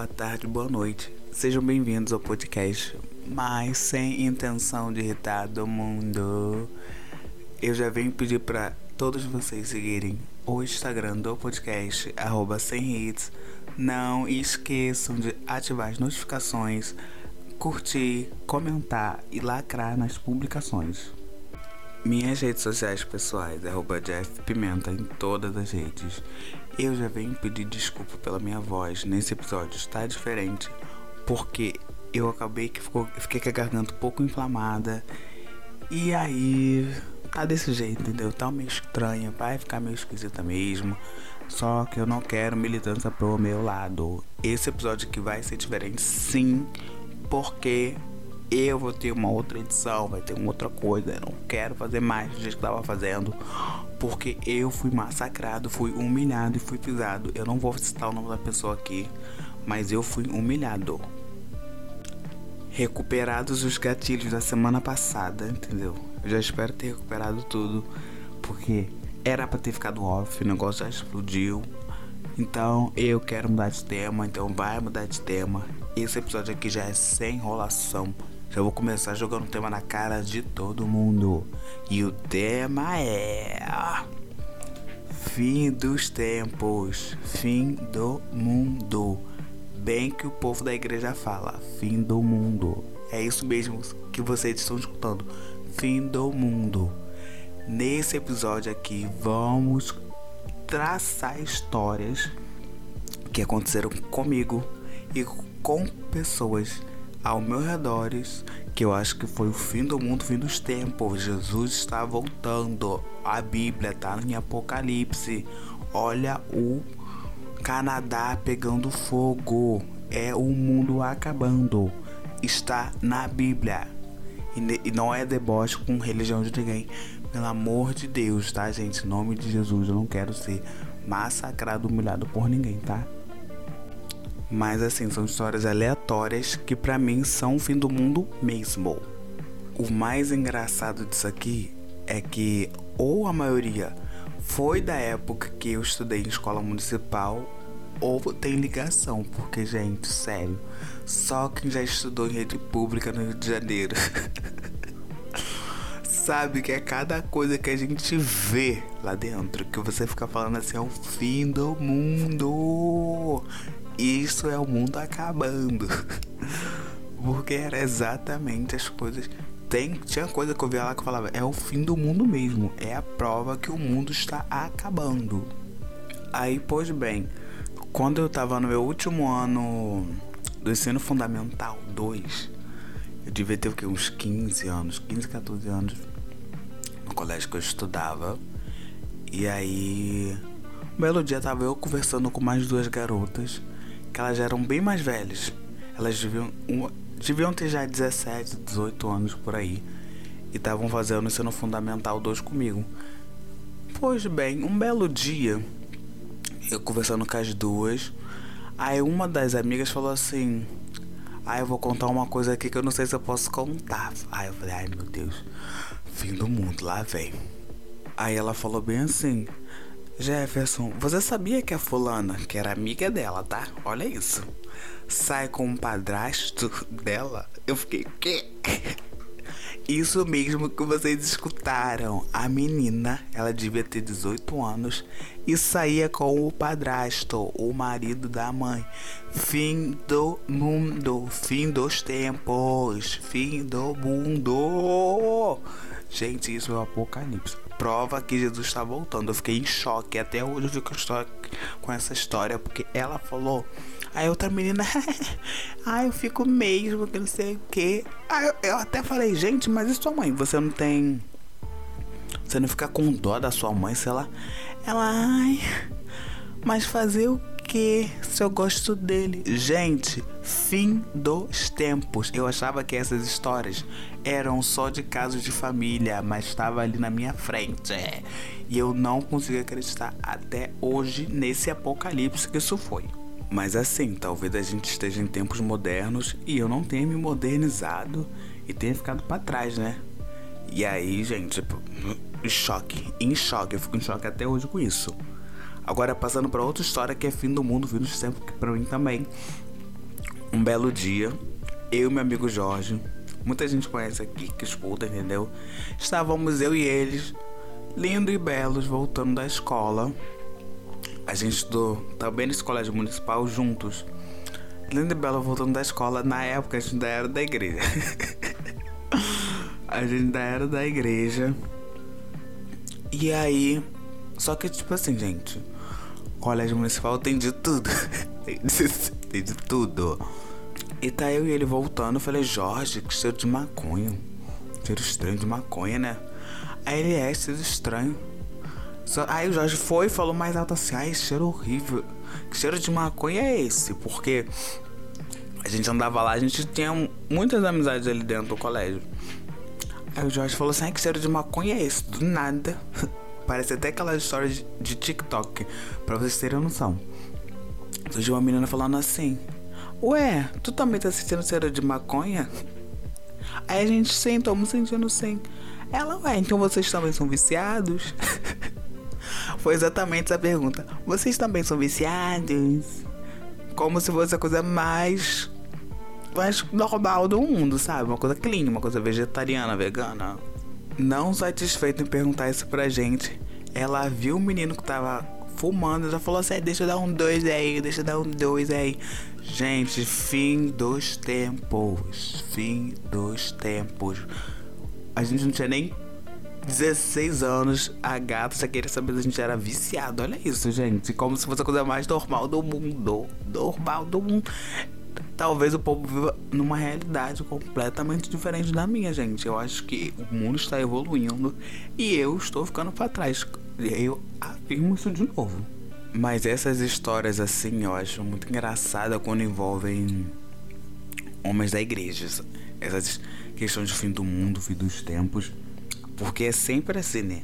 boa tarde, boa noite. Sejam bem-vindos ao podcast, mas sem intenção de irritar todo mundo. Eu já venho pedir para todos vocês seguirem o Instagram do podcast, arroba sem hits. Não esqueçam de ativar as notificações, curtir, comentar e lacrar nas publicações. Minhas redes sociais pessoais, arroba Jeff Pimenta em todas as redes. Eu já venho pedir desculpa pela minha voz. Nesse episódio está diferente porque eu acabei que ficou, fiquei com a garganta um pouco inflamada. E aí tá desse jeito, entendeu? Tá meio estranho, vai ficar meio esquisita mesmo. Só que eu não quero militância pro meu lado. Esse episódio aqui vai ser diferente sim, porque eu vou ter uma outra edição, vai ter uma outra coisa. Eu não quero fazer mais do jeito que tava fazendo. Porque eu fui massacrado, fui humilhado e fui pisado. Eu não vou citar o nome da pessoa aqui, mas eu fui humilhado. Recuperados os gatilhos da semana passada, entendeu? Eu já espero ter recuperado tudo, porque era para ter ficado off, o negócio já explodiu. Então eu quero mudar de tema, então vai mudar de tema. Esse episódio aqui já é sem enrolação. Já vou começar jogando o tema na cara de todo mundo. E o tema é. Fim dos tempos. Fim do mundo. Bem que o povo da igreja fala: fim do mundo. É isso mesmo que vocês estão escutando. Fim do mundo. Nesse episódio aqui, vamos traçar histórias que aconteceram comigo e com pessoas ao meu redor que eu acho que foi o fim do mundo, fim dos tempos. Jesus está voltando. A Bíblia está em Apocalipse. Olha o Canadá pegando fogo. É o mundo acabando. Está na Bíblia. E não é deboche com religião de ninguém. Pelo amor de Deus, tá, gente? Em nome de Jesus, eu não quero ser massacrado, humilhado por ninguém, tá? Mas assim, são histórias aleatórias que para mim são o fim do mundo mesmo. O mais engraçado disso aqui é que ou a maioria foi da época que eu estudei em escola municipal ou tem ligação, porque gente, sério, só quem já estudou em rede pública no Rio de Janeiro sabe que é cada coisa que a gente vê lá dentro que você fica falando assim é o fim do mundo. Isso é o mundo acabando. Porque era exatamente as coisas. Tem, tinha coisa que eu via lá que eu falava, é o fim do mundo mesmo. É a prova que o mundo está acabando. Aí, pois bem, quando eu tava no meu último ano do ensino fundamental 2, eu devia ter o quê? Uns 15 anos, 15, 14 anos, no colégio que eu estudava. E aí, um belo dia tava eu conversando com mais duas garotas elas já eram bem mais velhas. Elas deviam, uma, deviam ter já 17, 18 anos por aí. E estavam fazendo o ensino fundamental 2 comigo. Pois bem, um belo dia, eu conversando com as duas, aí uma das amigas falou assim: Ah, eu vou contar uma coisa aqui que eu não sei se eu posso contar. Aí eu falei: Ai meu Deus, fim do mundo, lá vem. Aí ela falou bem assim: Jefferson, você sabia que a fulana, que era amiga dela, tá? Olha isso. Sai com um padrasto dela? Eu fiquei, quê? Isso mesmo que vocês escutaram. A menina, ela devia ter 18 anos e saía com o padrasto, o marido da mãe. Fim do mundo, fim dos tempos, fim do mundo. Gente, isso é o apocalipse prova que Jesus está voltando. Eu fiquei em choque. Até hoje eu fico com essa história. Porque ela falou. Aí outra menina. ah, eu fico mesmo, que não sei o que. Aí eu, eu até falei, gente, mas e sua mãe? Você não tem. Você não fica com dó da sua mãe, sei lá. Ela, ai. Mas fazer o que se eu gosto dele? Gente, fim dos tempos. Eu achava que essas histórias eram só de casos de família, mas estava ali na minha frente. É. E eu não consegui acreditar até hoje nesse apocalipse que isso foi. Mas assim, talvez a gente esteja em tempos modernos e eu não tenha me modernizado e tenha ficado para trás, né? E aí, gente, tipo, choque, em choque, eu fico em choque até hoje com isso. Agora passando para outra história que é fim do mundo, fim dos tempos, que para mim também um belo dia, eu e meu amigo Jorge, muita gente conhece aqui, que escuta, entendeu? Estávamos eu e eles, lindos e belos, voltando da escola. A gente estudou também na colégio municipal juntos. Lindo e belo voltando da escola. Na época a gente ainda era da igreja. a gente ainda era da igreja. E aí. Só que, tipo assim, gente. Colégio municipal tem de tudo. tem, de, tudo. E tá eu e ele voltando. Eu falei, Jorge, que cheiro de maconha. Cheiro estranho de maconha, né? Aí ele é, cheiro estranho. Só, aí o Jorge foi e falou mais alto assim: ai, cheiro horrível. Que cheiro de maconha é esse? Porque a gente andava lá, a gente tinha muitas amizades ali dentro do colégio. Aí o Jorge falou assim: ai, que cheiro de maconha é esse? Do nada. Parece até aquelas histórias de, TikTok, pra vocês terem noção. Surgiu uma menina falando assim: Ué, tu também tá sentindo cheiro de maconha? Aí a gente sim, estamos sentindo sim. Ela, ué, então vocês também são viciados? Foi exatamente essa pergunta. Vocês também são viciados? Como se fosse a coisa mais. mais normal do mundo, sabe? Uma coisa clean, uma coisa vegetariana, vegana. Não satisfeito em perguntar isso pra gente, ela viu o menino que tava fumando, já falou assim: deixa eu dar um dois aí, deixa eu dar um dois aí. Gente, fim dos tempos. Fim dos tempos. A gente não tinha nem 16 anos, a gata já queria saber se a gente era viciado. Olha isso, gente. Como se fosse a coisa mais normal do mundo. Normal do mundo. Talvez o povo viva numa realidade completamente diferente da minha, gente. Eu acho que o mundo está evoluindo e eu estou ficando para trás. Eu afirmo isso de novo. Mas essas histórias assim, eu acho muito engraçada quando envolvem homens da igreja. Essas questões de fim do mundo, fim dos tempos. Porque é sempre assim, né?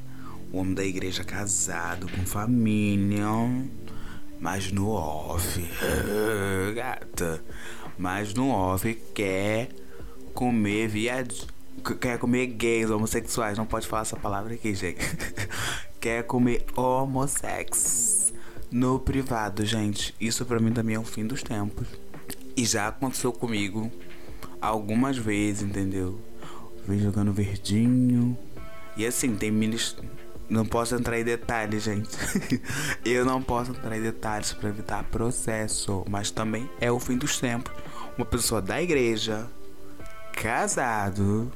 O homem da igreja casado, com família. Mas no off, gata. Mas no off quer comer viado. Quer comer gays, homossexuais. Não pode falar essa palavra aqui, gente. quer comer homossex no privado, gente. Isso pra mim também é o fim dos tempos. E já aconteceu comigo algumas vezes, entendeu? Vem jogando verdinho, e assim, tem minis. Não posso entrar em detalhes, gente. eu não posso entrar em detalhes para evitar processo. Mas também é o fim dos tempos. Uma pessoa da igreja, casado,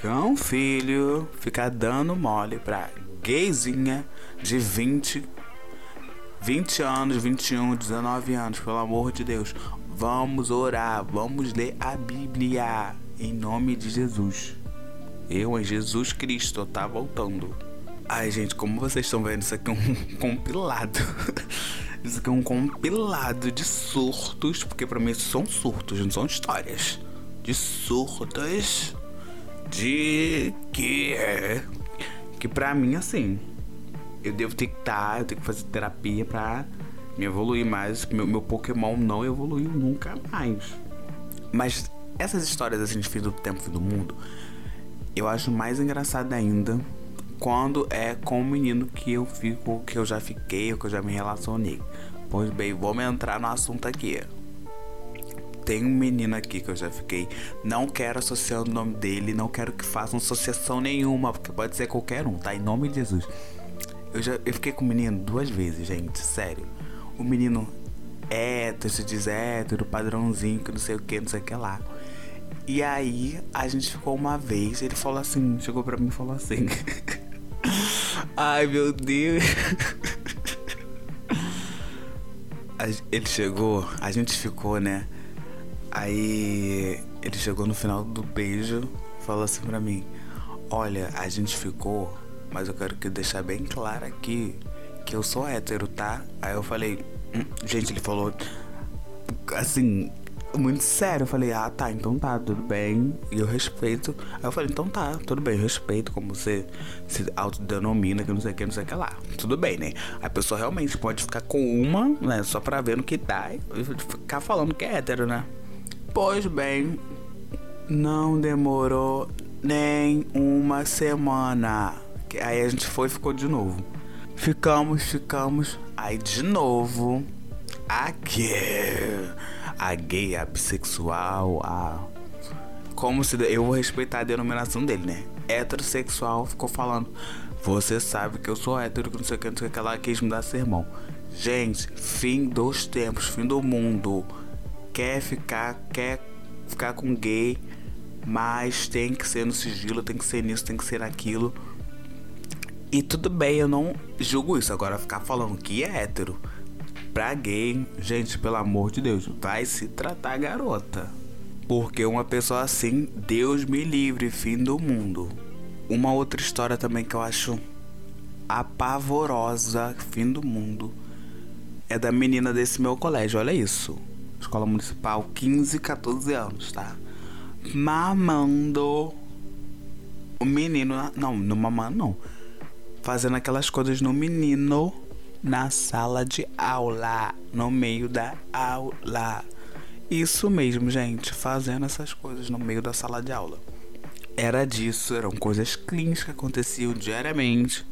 com filho, ficar dando mole pra gayzinha de 20, 20 anos, 21, 19 anos, pelo amor de Deus. Vamos orar, vamos ler a Bíblia em nome de Jesus. Eu, em Jesus Cristo, tá voltando. Ai, gente, como vocês estão vendo, isso aqui é um compilado. isso aqui é um compilado de surtos, porque pra mim são surtos, não são histórias. De surtos de que que pra mim assim, eu devo ter que estar, tá, eu tenho que fazer terapia pra me evoluir mais. Meu, meu Pokémon não evoluiu nunca mais. Mas essas histórias assim de fim do tempo, fim do mundo, eu acho mais engraçado ainda quando é com o menino que eu fico, que eu já fiquei, ou que eu já me relacionei. Pois bem, vamos entrar no assunto aqui. Tem um menino aqui que eu já fiquei. Não quero associar o nome dele, não quero que façam associação nenhuma, porque pode ser qualquer um, tá? Em nome de Jesus. Eu já eu fiquei com o menino duas vezes, gente, sério. O menino hétero, se diz hétero, padrãozinho, que não sei o que, não sei o que lá. E aí a gente ficou uma vez, ele falou assim, chegou pra mim e falou assim. Ai meu Deus. ele chegou, a gente ficou, né? Aí ele chegou no final do beijo falou assim pra mim: Olha, a gente ficou, mas eu quero que deixar bem claro aqui que eu sou hétero, tá? Aí eu falei: hum, Gente, ele falou assim, muito sério. Eu falei, ah, tá, então tá, tudo bem. E eu respeito. Aí eu falei, então tá, tudo bem, eu respeito como você se autodenomina, que não sei o que, não sei o que lá. Tudo bem, né? A pessoa realmente pode ficar com uma, né, só pra ver no que dá e ficar falando que é hétero, né? Pois bem, não demorou nem uma semana. Aí a gente foi e ficou de novo. Ficamos, ficamos. Aí de novo. Aqui a gay, a bissexual, a. Como se. Eu vou respeitar a denominação dele, né? Heterossexual ficou falando. Você sabe que eu sou hétero, que não sei o que, não sei o que, ela quis me dar sermão. Gente, fim dos tempos, fim do mundo. Quer ficar, quer ficar com gay, mas tem que ser no sigilo, tem que ser nisso, tem que ser naquilo. E tudo bem, eu não julgo isso. Agora ficar falando que é hétero pra gay, gente, pelo amor de Deus, vai se tratar garota. Porque uma pessoa assim, Deus me livre, fim do mundo. Uma outra história também que eu acho apavorosa, fim do mundo, é da menina desse meu colégio. Olha isso. Escola Municipal, 15, 14 anos, tá? Mamando o menino. Não, no mamando não. Fazendo aquelas coisas no menino na sala de aula. No meio da aula. Isso mesmo, gente. Fazendo essas coisas no meio da sala de aula. Era disso, eram coisas cleans que aconteciam diariamente.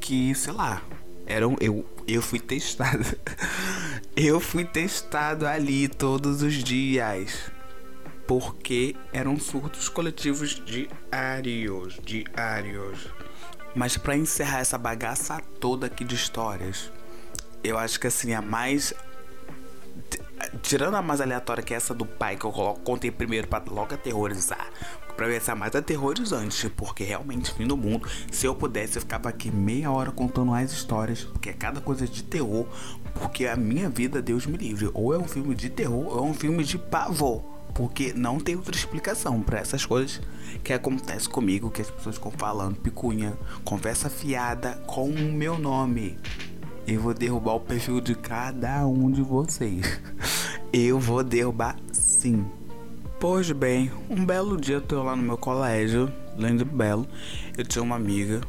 Que, sei lá, eram. Eu, eu fui testado. eu fui testado ali todos os dias. Porque eram surtos coletivos diários. Diários. Mas para encerrar essa bagaça toda aqui de histórias, eu acho que assim, a mais. Tirando a mais aleatória que é essa do pai que eu coloco, contei primeiro pra logo aterrorizar. Pra ver essa mais aterrorizante, porque realmente, fim do mundo. Se eu pudesse, eu ficava aqui meia hora contando mais histórias, porque é cada coisa de terror. Porque a minha vida, Deus me livre, ou é um filme de terror, ou é um filme de pavor. Porque não tem outra explicação para essas coisas que acontece comigo, que as pessoas ficam falando, picunha, conversa fiada com o meu nome. Eu vou derrubar o perfil de cada um de vocês. Eu vou derrubar sim. Pois bem, um belo dia eu tô lá no meu colégio, lindo belo, eu tinha uma amiga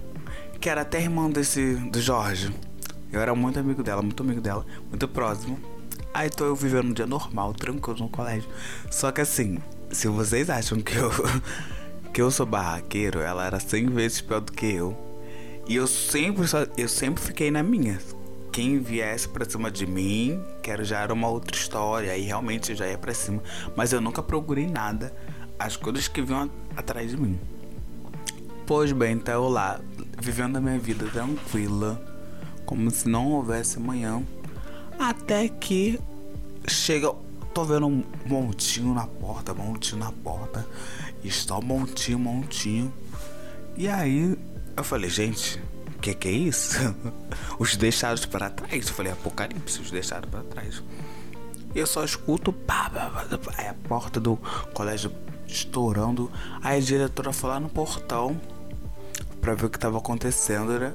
que era até irmã desse do Jorge. Eu era muito amigo dela, muito amigo dela, muito próximo. Aí tô eu vivendo um dia normal, tranquilo no colégio. Só que assim, se vocês acham que eu que eu sou barraqueiro, ela era 100 vezes pior do que eu. E eu sempre só, eu sempre fiquei na minha. Quem viesse pra cima de mim, quero já era uma outra história, aí realmente eu já ia pra cima. Mas eu nunca procurei nada, as coisas que vinham atrás de mim. Pois bem, então eu lá, vivendo a minha vida tranquila, como se não houvesse amanhã. Até que chega. Tô vendo um montinho na porta, montinho na porta. Está um montinho, montinho. E aí eu falei, gente, o que, que é isso? os deixados para trás. Eu falei, apocalipse, os deixados para trás. E eu só escuto pá, pá, pá, pá, a porta do colégio estourando. Aí a diretora foi lá no portão pra ver o que tava acontecendo, né?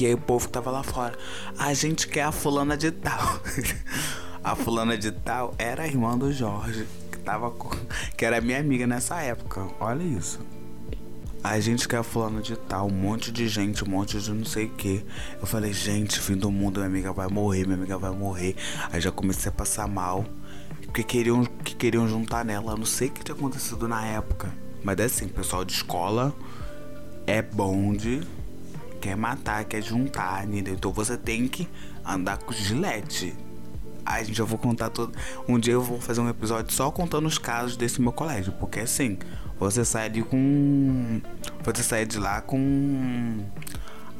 E aí o povo que tava lá fora. A gente quer a fulana de tal. a fulana de tal era a irmã do Jorge, que tava com, que era minha amiga nessa época. Olha isso. A gente quer a fulana de tal, um monte de gente, um monte de não sei o que. Eu falei, gente, fim do mundo, minha amiga vai morrer, minha amiga vai morrer. Aí já comecei a passar mal. Porque queriam, que queriam juntar nela. Eu não sei o que tinha acontecido na época. Mas é assim, pessoal de escola é bonde quer matar, quer juntar, entendeu? Então você tem que andar com gilete. Ai, gente, eu vou contar todo. Um dia eu vou fazer um episódio só contando os casos desse meu colégio. Porque assim, você sai de com. Você sai de lá com.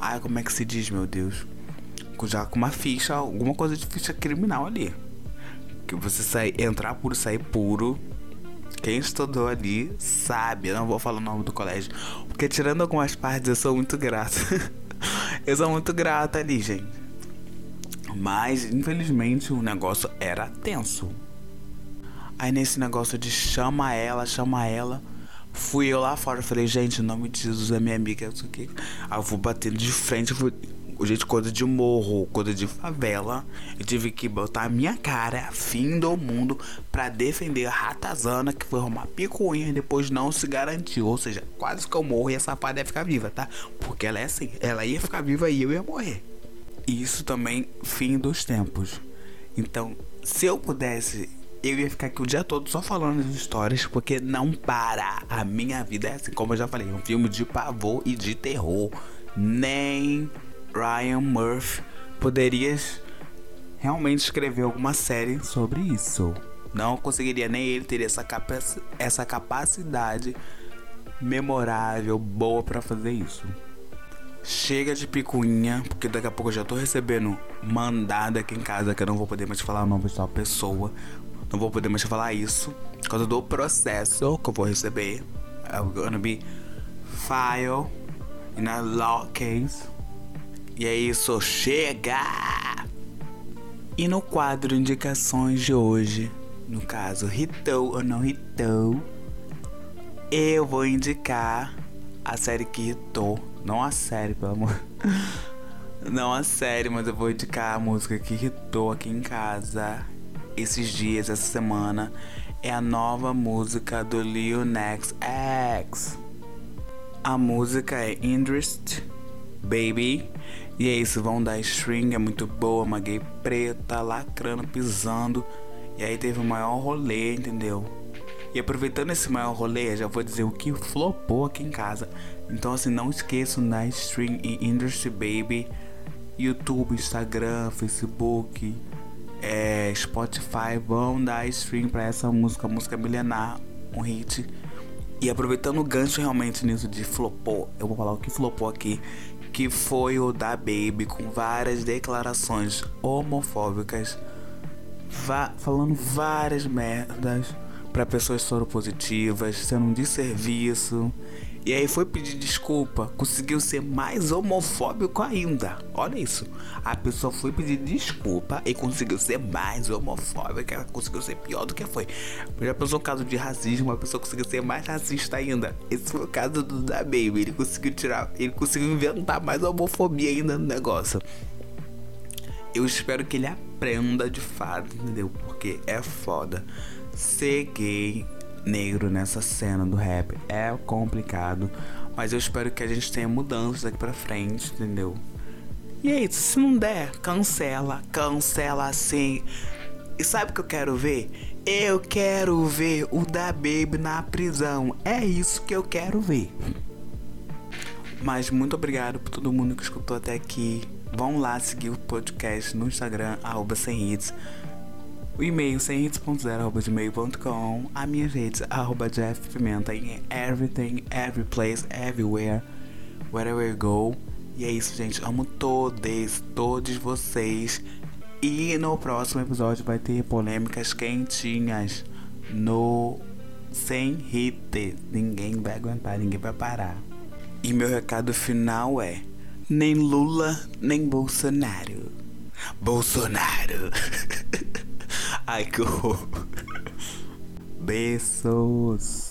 Ai, como é que se diz, meu Deus? Já com uma ficha, alguma coisa de ficha criminal ali. Que você sai, entrar puro, sair puro. Quem estudou ali sabe, eu não vou falar o nome do colégio. Porque tirando algumas partes, eu sou muito grato. eu sou muito grato ali, gente. Mas, infelizmente, o negócio era tenso. Aí nesse negócio de chama ela, chama ela. Fui eu lá fora, falei, gente, em nome de Jesus, é minha amiga, aqui. Eu vou batendo de frente, fui gente, coisa de morro, coisa de favela. Eu tive que botar a minha cara, fim do mundo, para defender a ratazana que foi arrumar picuinha e depois não se garantiu. Ou seja, quase que eu morro e a safada ia ficar viva, tá? Porque ela é assim, ela ia ficar viva e eu ia morrer. E isso também, fim dos tempos. Então, se eu pudesse eu ia ficar aqui o dia todo só falando as histórias, porque não para. A minha vida é assim, como eu já falei, um filme de pavor e de terror. Nem Ryan Murphy poderias realmente escrever alguma série sobre isso. Não conseguiria nem ele ter essa, essa capacidade memorável, boa para fazer isso. Chega de picuinha, porque daqui a pouco eu já tô recebendo mandado aqui em casa que eu não vou poder mais falar o nome de tal pessoa. Não vou poder mais falar isso. Por causa do processo que eu vou receber. I'm gonna be file in a law case. E é isso, chega! E no quadro indicações de hoje, no caso, hitou ou não hitou, eu vou indicar a série que hitou. Não a série, pelo amor. Não a série, mas eu vou indicar a música que hitou aqui em casa esses dias, essa semana. É a nova música do Lil Nas X. A música é Interest Baby. E é isso, vão dar string, é muito boa, uma gay preta, lacrando, pisando. E aí teve o maior rolê, entendeu? E aproveitando esse maior rolê, já vou dizer o que flopou aqui em casa. Então assim, não esqueçam da stream e Industry Baby, YouTube, Instagram, Facebook, é, Spotify, vão dar stream pra essa música, música milenar, um hit. E aproveitando o gancho realmente nisso de flopou, eu vou falar o que flopou aqui, que foi o da Baby com várias declarações homofóbicas, falando várias merdas para pessoas soropositivas, sendo um desserviço. E aí foi pedir desculpa, conseguiu ser mais homofóbico ainda. Olha isso. A pessoa foi pedir desculpa e conseguiu ser mais homofóbica, ela conseguiu ser pior do que foi. Já pensou um caso de racismo, a pessoa conseguiu ser mais racista ainda. Esse foi o caso do da Baby, ele conseguiu tirar, ele conseguiu inventar mais homofobia ainda no negócio. Eu espero que ele aprenda de fato, entendeu? Porque é foda. Ser gay negro nessa cena do rap é complicado, mas eu espero que a gente tenha mudanças daqui pra frente, entendeu? E é isso, se não der, cancela, cancela assim. E sabe o que eu quero ver? Eu quero ver o da Baby na prisão. É isso que eu quero ver. Mas muito obrigado por todo mundo que escutou até aqui. Vão lá seguir o podcast no Instagram, arroba sem hits. O e-mail sem hits.0.gmail.com. A minha rede, arroba Jeff Pimenta em everything, every place, everywhere, wherever you go. E é isso, gente. Amo todos, todos vocês. E no próximo episódio vai ter polêmicas quentinhas no sem hit. Ninguém vai aguentar, ninguém vai parar. E meu recado final é: nem Lula, nem Bolsonaro. Bolsonaro. Ai, que horror. Beijos.